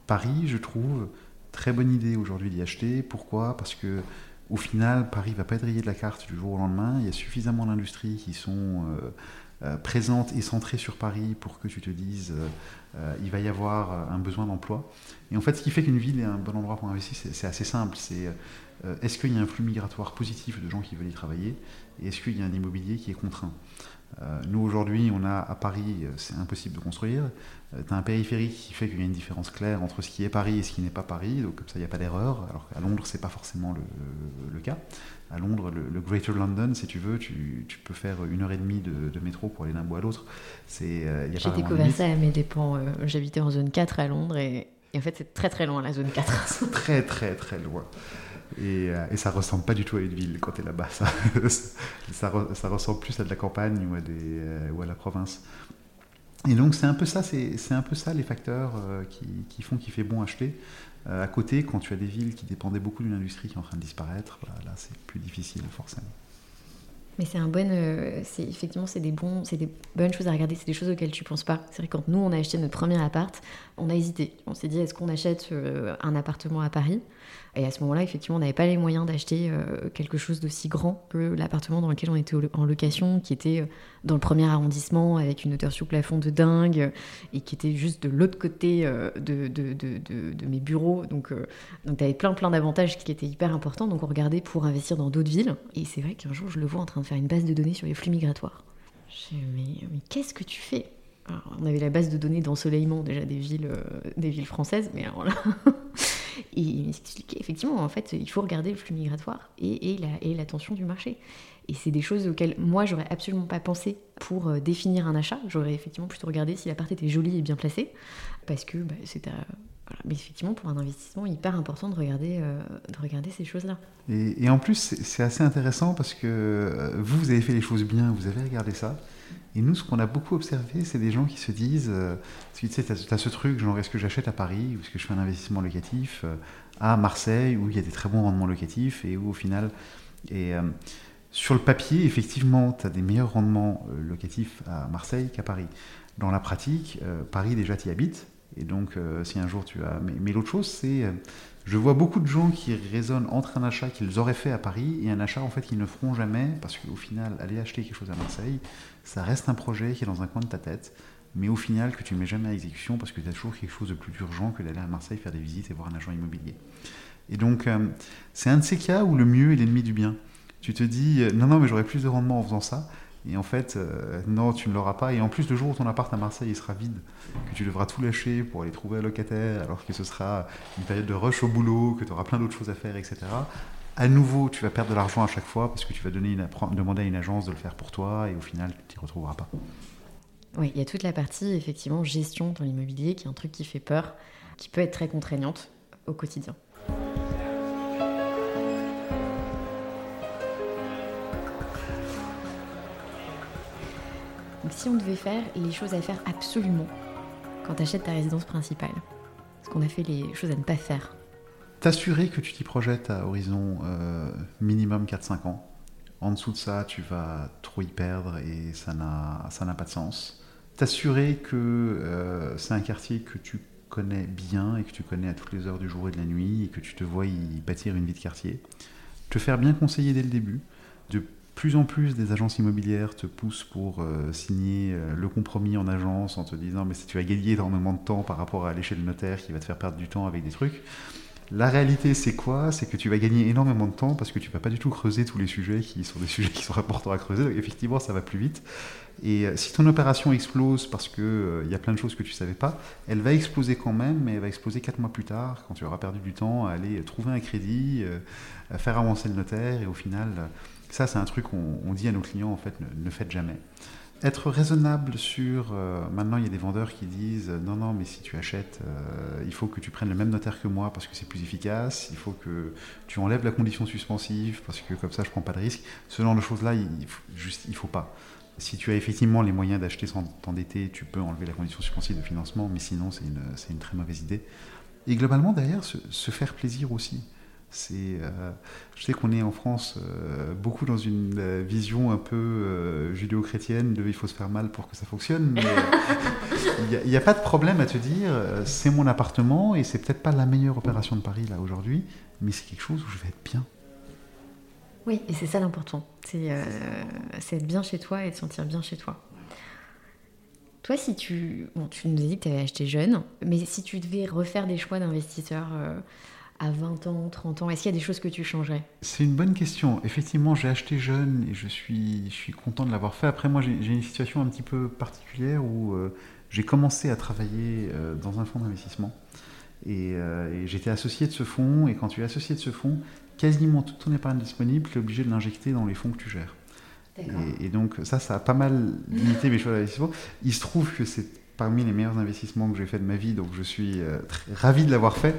Paris, je trouve, très bonne idée aujourd'hui d'y acheter. Pourquoi? Parce que au final, Paris va pas être rayé de la carte du jour au lendemain. Il y a suffisamment d'industries qui sont euh, euh, présentes et centrées sur Paris pour que tu te dises euh, il va y avoir un besoin d'emploi. Et en fait, ce qui fait qu'une ville est un bon endroit pour investir, c'est assez simple. C'est est-ce qu'il y a un flux migratoire positif de gens qui veulent y travailler? Et est-ce qu'il y a un immobilier qui est contraint? Nous, aujourd'hui, on a à Paris, c'est impossible de construire. Euh, tu as un périphérique qui fait qu'il y a une différence claire entre ce qui est Paris et ce qui n'est pas Paris, donc comme ça, il n'y a pas d'erreur. Alors qu'à Londres, c'est pas forcément le, cas. À Londres, le, Greater London, si tu veux, tu, peux faire une heure et demie de, métro pour aller d'un bout à l'autre. J'ai découvert ça à mes dépens. J'habitais en zone 4 à Londres et, et en fait, c'est très très loin la zone 4. très très très loin. Et, euh, et, ça ressemble pas du tout à une ville quand tu es là-bas. Ça, ça, ressemble plus à de la campagne ou à, des, euh, ou à la province. Et donc c'est un peu ça, c'est un peu ça les facteurs euh, qui, qui, font qu'il fait bon acheter. à côté, quand tu as des villes qui dépendaient beaucoup d'une industrie qui est en train de disparaître, bah, là c'est plus difficile forcément. Mais c'est un bon, c'est effectivement c'est des bons, c'est des bonnes choses à regarder, c'est des choses auxquelles tu penses pas. C'est vrai quand nous on a acheté notre premier appart, on a hésité. On s'est dit est-ce qu'on achète un appartement à Paris? Et à ce moment-là, effectivement, on n'avait pas les moyens d'acheter euh, quelque chose d'aussi grand que l'appartement dans lequel on était en location, qui était euh, dans le premier arrondissement avec une hauteur sous plafond de dingue et qui était juste de l'autre côté euh, de, mes bureaux. Donc, donc tu avais plein plein d'avantages qui étaient hyper importants. Donc on regardait pour investir dans d'autres villes. Et c'est vrai qu'un jour, je le vois en train de faire une base de données sur les flux migratoires. Je mais, mais qu'est-ce que tu fais? On avait la base de données d'ensoleillement déjà des villes, des villes françaises, mais alors là, Et il m'expliquait effectivement, en fait, il faut regarder le flux migratoire et, et, la, et la tension du marché. Et c'est des choses auxquelles moi, j'aurais absolument pas pensé pour euh, définir un achat. J'aurais effectivement plutôt regardé si l'appart était joli et bien placé, parce que bah, c'est Mais effectivement, pour un investissement, hyper important de regarder, euh, de regarder ces choses-là. Et, et, en plus, c'est assez intéressant parce que euh, vous, vous avez fait les choses bien, vous avez regardé ça. Et nous, ce qu'on a beaucoup observé, c'est des gens qui se disent, euh, tu sais, tu as, ce truc, genre, est-ce que j'achète à Paris, ou est-ce que je fais un investissement locatif euh, à Marseille, où il y a des très bons rendements locatifs, et où au final, et, euh, sur le papier, effectivement, tu as des meilleurs rendements locatifs à Marseille qu'à Paris. Dans la pratique, Paris, déjà, tu y habites, et donc, si un jour tu as... mais l'autre chose, c'est je vois beaucoup de gens qui raisonnent entre un achat qu'ils auraient fait à Paris et un achat en fait qu'ils ne feront jamais parce qu'au final, aller acheter quelque chose à Marseille, ça reste un projet qui est dans un coin de ta tête, mais au final que tu ne mets jamais à exécution parce que tu as toujours quelque chose de plus urgent que d'aller à Marseille faire des visites et voir un agent immobilier. Et donc, euh, c'est un de ces cas où le mieux est l'ennemi du bien. Tu te dis, euh, non, non, mais j'aurais plus de rendement en faisant ça. Et en fait, euh, non, tu ne l'auras pas. Et en plus, le jour où ton appart à Marseille il sera vide, que tu devras tout lâcher pour aller trouver un locataire, alors que ce sera une période de rush au boulot, que tu auras plein d'autres choses à faire, etc. À nouveau, tu vas perdre de l'argent à chaque fois parce que tu vas demander à une agence de le faire pour toi et au final, tu t'y retrouveras pas. Oui, il y a toute la partie, effectivement, gestion dans l'immobilier qui est un truc qui fait peur, qui peut être très contraignante au quotidien. Si on devait faire les choses à faire absolument quand tu achètes ta résidence principale, ce qu'on a fait les choses à ne pas faire T'assurer que tu t'y projettes à horizon euh, minimum 4-5 ans. En dessous de ça, tu vas trop y perdre et ça n'a pas de sens. T'assurer que euh, c'est un quartier que tu connais bien et que tu connais à toutes les heures du jour et de la nuit et que tu te vois y bâtir une vie de quartier. Te faire bien conseiller dès le début, plus en plus des agences immobilières te poussent pour euh, signer euh, le compromis en agence en te disant mais si tu as gagné énormément de temps par rapport à aller chez le notaire qui va te faire perdre du temps avec des trucs. La réalité, c'est quoi? C'est que tu vas gagner énormément de temps parce que tu vas pas du tout creuser tous les sujets qui sont des sujets qui sont importants à creuser. Effectivement, ça va plus vite. Et euh, si ton opération explose parce qu'il il y a plein de choses que tu savais pas, elle va exploser quand même, mais elle va exploser quatre mois plus tard quand tu auras perdu du temps à aller trouver un crédit, à faire avancer le notaire et au final ça, c'est un truc qu'on dit à nos clients, en fait, ne, faites jamais. Être raisonnable sur... Euh, maintenant, il y a des vendeurs qui disent, non, non, mais si tu achètes, euh, il faut que tu prennes le même notaire que moi parce que c'est plus efficace, il faut que tu enlèves la condition suspensive parce que comme ça, je prends pas de risque. Ce genre de choses-là, il, il faut pas. Si tu as effectivement les moyens d'acheter sans t'endetter, tu peux enlever la condition suspensive de financement, mais sinon, c'est une, très mauvaise idée. Et globalement, derrière, se faire plaisir aussi C'est, je sais qu'on est en France beaucoup dans une vision un peu judéo-chrétienne de il faut se faire mal pour que ça fonctionne, mais il n'y a, pas de problème à te dire c'est mon appartement et c'est peut-être pas la meilleure opération de Paris là aujourd'hui, mais c'est quelque chose où je vais être bien. Oui, et c'est ça l'important. C'est euh, être bien chez toi et te sentir bien chez toi. Toi, si tu. Bon, tu nous as dit que tu avais acheté jeune, mais si tu devais refaire des choix d'investisseur euh, à 20 ans, 30 ans, est-ce qu'il y a des choses que tu changerais? C'est une bonne question. Effectivement, j'ai acheté jeune et je suis, je suis content de l'avoir fait. Après, moi, j'ai une situation un petit peu particulière où euh, j'ai commencé à travailler euh, dans un fonds d'investissement. Et, et j'étais associé de ce fonds. Et quand tu es associé de ce fonds, quasiment toute ton épargne disponible, tu es obligé de l'injecter dans les fonds que tu gères. Et, donc ça, ça a pas mal limité mes choix d'investissement. Il se trouve que c'est parmi les meilleurs investissements que j'ai fait de ma vie, donc je suis euh, très, ravi de l'avoir fait.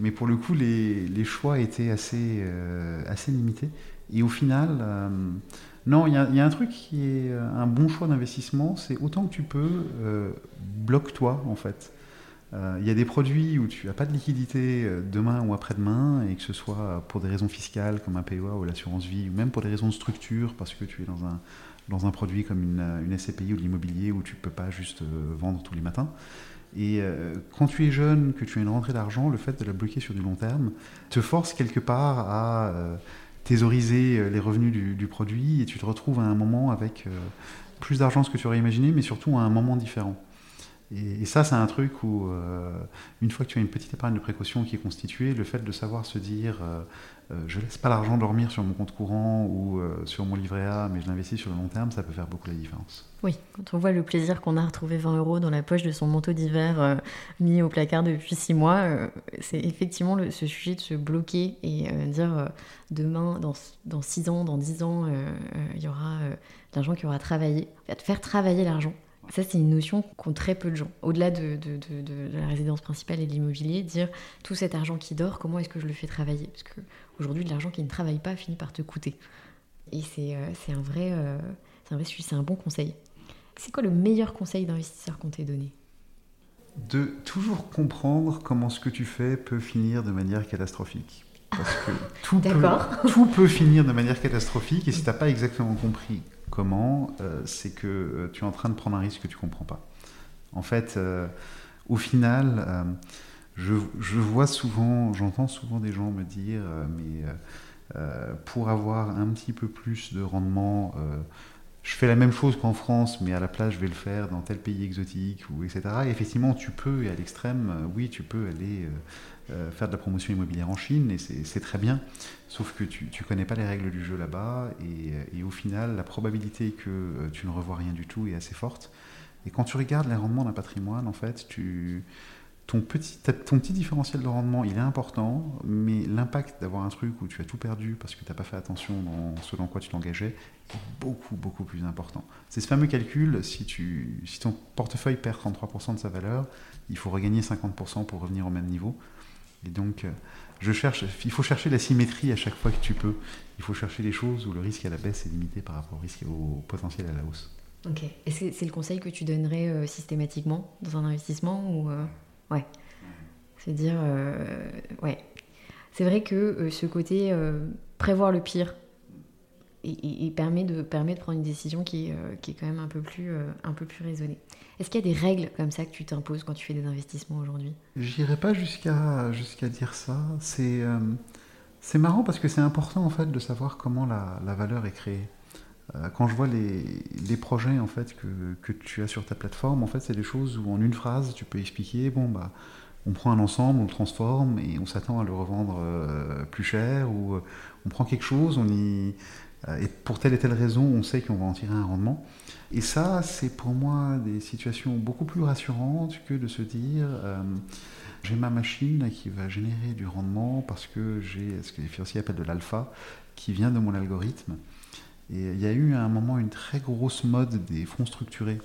Mais pour le coup, les, choix étaient assez, euh, assez limités. Et au final, euh, non, il y, y, a un truc qui est un bon choix d'investissement, c'est autant que tu peux, bloque-toi en fait. Il y a des produits où tu n'as pas de liquidité demain ou après-demain, et que ce soit pour des raisons fiscales comme un PEA ou l'assurance vie, ou même pour des raisons de structure, parce que tu es dans un, dans un produit comme une, une SCPI ou l'immobilier où tu ne peux pas juste euh, vendre tous les matins. Et quand tu es jeune, que tu as une rentrée d'argent, le fait de la bloquer sur du long terme te force quelque part à thésauriser les revenus du, du, produit et tu te retrouves à un moment avec plus d'argent que tu aurais imaginé, mais surtout à un moment différent. Et, ça, c'est un truc où, euh, une fois que tu as une petite épargne de précaution qui est constituée, le fait de savoir se dire euh, euh, je laisse pas l'argent dormir sur mon compte courant ou sur mon livret A, mais je l'investis sur le long terme, ça peut faire beaucoup la différence. Oui, quand on voit le plaisir qu'on a à retrouver 20 euros dans la poche de son manteau d'hiver mis au placard depuis 6 mois, c'est effectivement ce sujet de se bloquer et dire demain, dans, dans 6 ans, dans 10 ans, il y aura l'argent qui aura travaillé. faire travailler l'argent ça, c'est une notion qu'ont très peu de gens. Au-delà de, la résidence principale et de l'immobilier, dire tout cet argent qui dort, comment est-ce que je le fais travailler? Parce qu'aujourd'hui, de l'argent qui ne travaille pas finit par te coûter. Et c'est euh, un, vrai, euh, un vrai c'est un bon conseil. C'est quoi le meilleur conseil d'investisseur qu'on t'ait donné? De toujours comprendre comment ce que tu fais peut finir de manière catastrophique. Parce que tout, peut, tout peut finir de manière catastrophique et si tu n'as pas exactement compris Comment euh, C'est que euh, tu es en train de prendre un risque que tu comprends pas. En fait, euh, au final, je, je, vois souvent, j'entends souvent des gens me dire, mais pour avoir un petit peu plus de rendement, je fais la même chose qu'en France, mais à la place, je vais le faire dans tel pays exotique, ou etc. Et effectivement, tu peux, et à l'extrême, oui, tu peux aller euh, faire de la promotion immobilière en Chine, et c'est très bien, sauf que tu ne connais pas les règles du jeu là-bas, et, au final, la probabilité que euh, tu ne revois rien du tout est assez forte. Et quand tu regardes les rendements d'un patrimoine, en fait, tu, ton, petit, ton petit différentiel de rendement, il est important, mais l'impact d'avoir un truc où tu as tout perdu parce que tu n'as pas fait attention dans ce dans quoi tu t'engageais est beaucoup, beaucoup plus important. C'est ce fameux calcul, si, tu, si ton portefeuille perd 33% de sa valeur, il faut regagner 50% pour revenir au même niveau. Et donc, euh, je cherche, il faut chercher la symétrie à chaque fois que tu peux. Il faut chercher les choses où le risque à la baisse est limité par rapport au risque au potentiel à la hausse. Ok. Et c'est le conseil que tu donnerais euh, systématiquement dans un investissement ou euh, ouais. C'est dire ouais. C'est vrai que ce côté prévoir le pire et, permet de permet de prendre une décision qui est, qui est quand même un peu plus un peu plus raisonnée. Est-ce qu'il y a des règles comme ça que tu t'imposes quand tu fais des investissements aujourd'hui? J'irai pas jusqu'à jusqu'à dire ça. C'est euh, c'est marrant parce que c'est important en fait de savoir comment la, la valeur est créée. Euh, quand je vois les, les, projets en fait que, que, tu as sur ta plateforme, en fait c'est des choses où en une phrase tu peux expliquer bon bah on prend un ensemble, on le transforme et on s'attend à le revendre euh, plus cher ou on prend quelque chose, on y et pour telle et telle raison on sait qu'on va en tirer un rendement. Et ça, c'est pour moi des situations beaucoup plus rassurantes que de se dire euh, j'ai ma machine qui va générer du rendement parce que j'ai ce que les financiers appellent de l'alpha qui vient de mon algorithme. Et il y a eu à un moment une très grosse mode des fonds structurés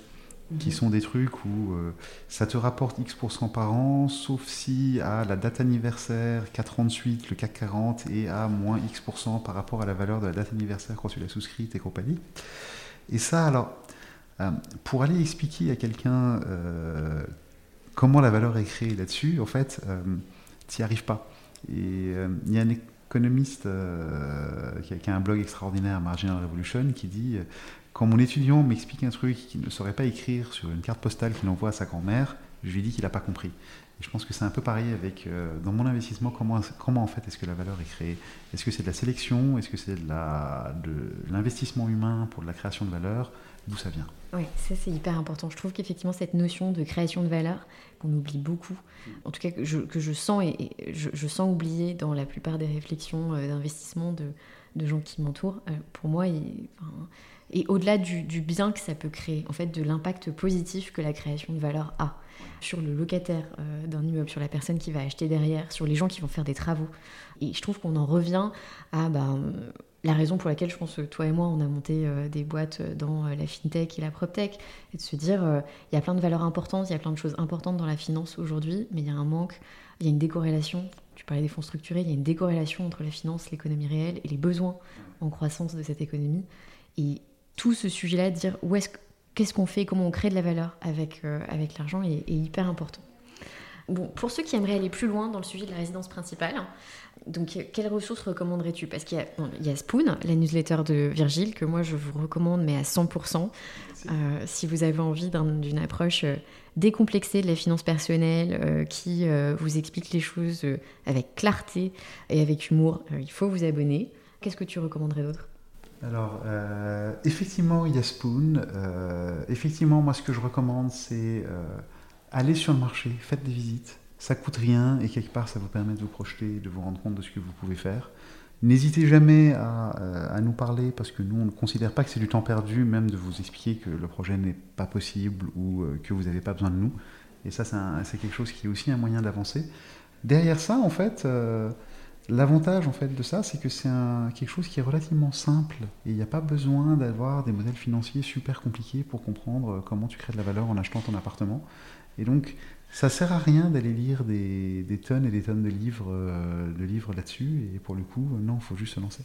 qui sont des trucs où euh, ça te rapporte X% par an, sauf si à la date anniversaire, 4 ans de suite, le CAC 40 est à moins X% par rapport à la valeur de la date anniversaire quand tu l'as souscrite et compagnie. Et ça, alors, euh, pour aller expliquer à quelqu'un euh, comment la valeur est créée là-dessus, en fait, tu n'y arrives pas. Et il y a économiste qui, a, un blog extraordinaire, Marginal Revolution, qui dit quand mon étudiant m'explique un truc qu'il ne saurait pas écrire sur une carte postale qu'il envoie à sa grand-mère, je lui dis qu'il n'a pas compris. Et je pense que c'est un peu pareil avec, euh, dans mon investissement, comment, comment en fait est-ce que la valeur est créée? Est-ce que c'est de la sélection? Est-ce que c'est de l'investissement humain pour de la création de valeur? D'où ça vient? Oui, ça c'est hyper important. Je trouve qu'effectivement cette notion de création de valeur, qu'on oublie beaucoup, en tout cas que je, que je sens et, je, sens oublier dans la plupart des réflexions euh, d'investissement de, de, gens qui m'entourent, euh, pour moi, et au-delà du, bien que ça peut créer, en fait, de l'impact positif que la création de valeur a sur le locataire euh, d'un immeuble, sur la personne qui va acheter derrière, sur les gens qui vont faire des travaux. Et je trouve qu'on en revient à ben, la raison pour laquelle je pense que toi et moi, on a monté euh, des boîtes dans la fintech et la proptech, et de se dire, il y a plein de valeurs importantes, il y a plein de choses importantes dans la finance aujourd'hui, mais il y a un manque, il y a une décorrélation. Tu parlais des fonds structurés, il y a une décorrélation entre la finance, l'économie réelle et les besoins en croissance de cette économie. Et tout ce sujet-là, dire où est-ce, qu'est-ce qu'on fait, comment on crée de la valeur avec, euh, avec l'argent est, hyper important. Bon, pour ceux qui aimeraient aller plus loin dans le sujet de la résidence principale, donc quelles ressources recommanderais-tu? Parce qu'il y a, il y a, Spoon, la newsletter de Virgile, que moi je vous recommande, mais à 100%, euh, si vous avez envie d'une approche euh, décomplexée de la finance personnelle, qui vous explique les choses avec clarté et avec humour, il faut vous abonner. Qu'est-ce que tu recommanderais d'autre? Alors, euh, effectivement, il y a Spoon. Euh, effectivement, moi, ce que je recommande, c'est euh, aller sur le marché, faites des visites. Ça coûte rien et quelque part, ça vous permet de vous projeter, de vous rendre compte de ce que vous pouvez faire. N'hésitez jamais à, nous parler parce que nous, on ne considère pas que c'est du temps perdu, même de vous expliquer que le projet n'est pas possible ou que vous n'avez pas besoin de nous. Et ça, c'est quelque chose qui est aussi un moyen d'avancer. Derrière ça, en fait, L'avantage en fait de ça, c'est que c'est quelque chose qui est relativement simple et il n'y a pas besoin d'avoir des modèles financiers super compliqués pour comprendre euh, comment tu crées de la valeur en achetant ton appartement. Et donc, ça sert à rien d'aller lire des, tonnes et des tonnes de livres, euh, de livres là-dessus. Et pour le coup, non, il faut juste se lancer.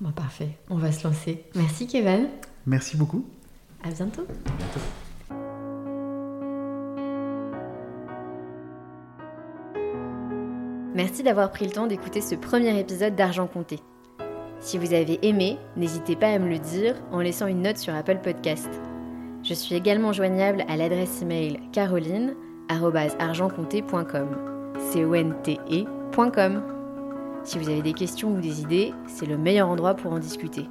Bon, parfait, on va se lancer. Merci Kevin. Merci beaucoup. À bientôt. À bientôt. Merci d'avoir pris le temps d'écouter ce premier épisode d'Argent Compté. Si vous avez aimé, n'hésitez pas à me le dire en laissant une note sur Apple Podcast. Je suis également joignable à l'adresse email caroline@argentcompté.com. C O E.com. Si vous avez des questions ou des idées, c'est le meilleur endroit pour en discuter.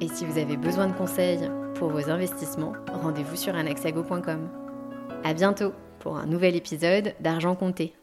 Et si vous avez besoin de conseils pour vos investissements, rendez-vous sur anaxago.com. À bientôt pour un nouvel épisode d'Argent Compté.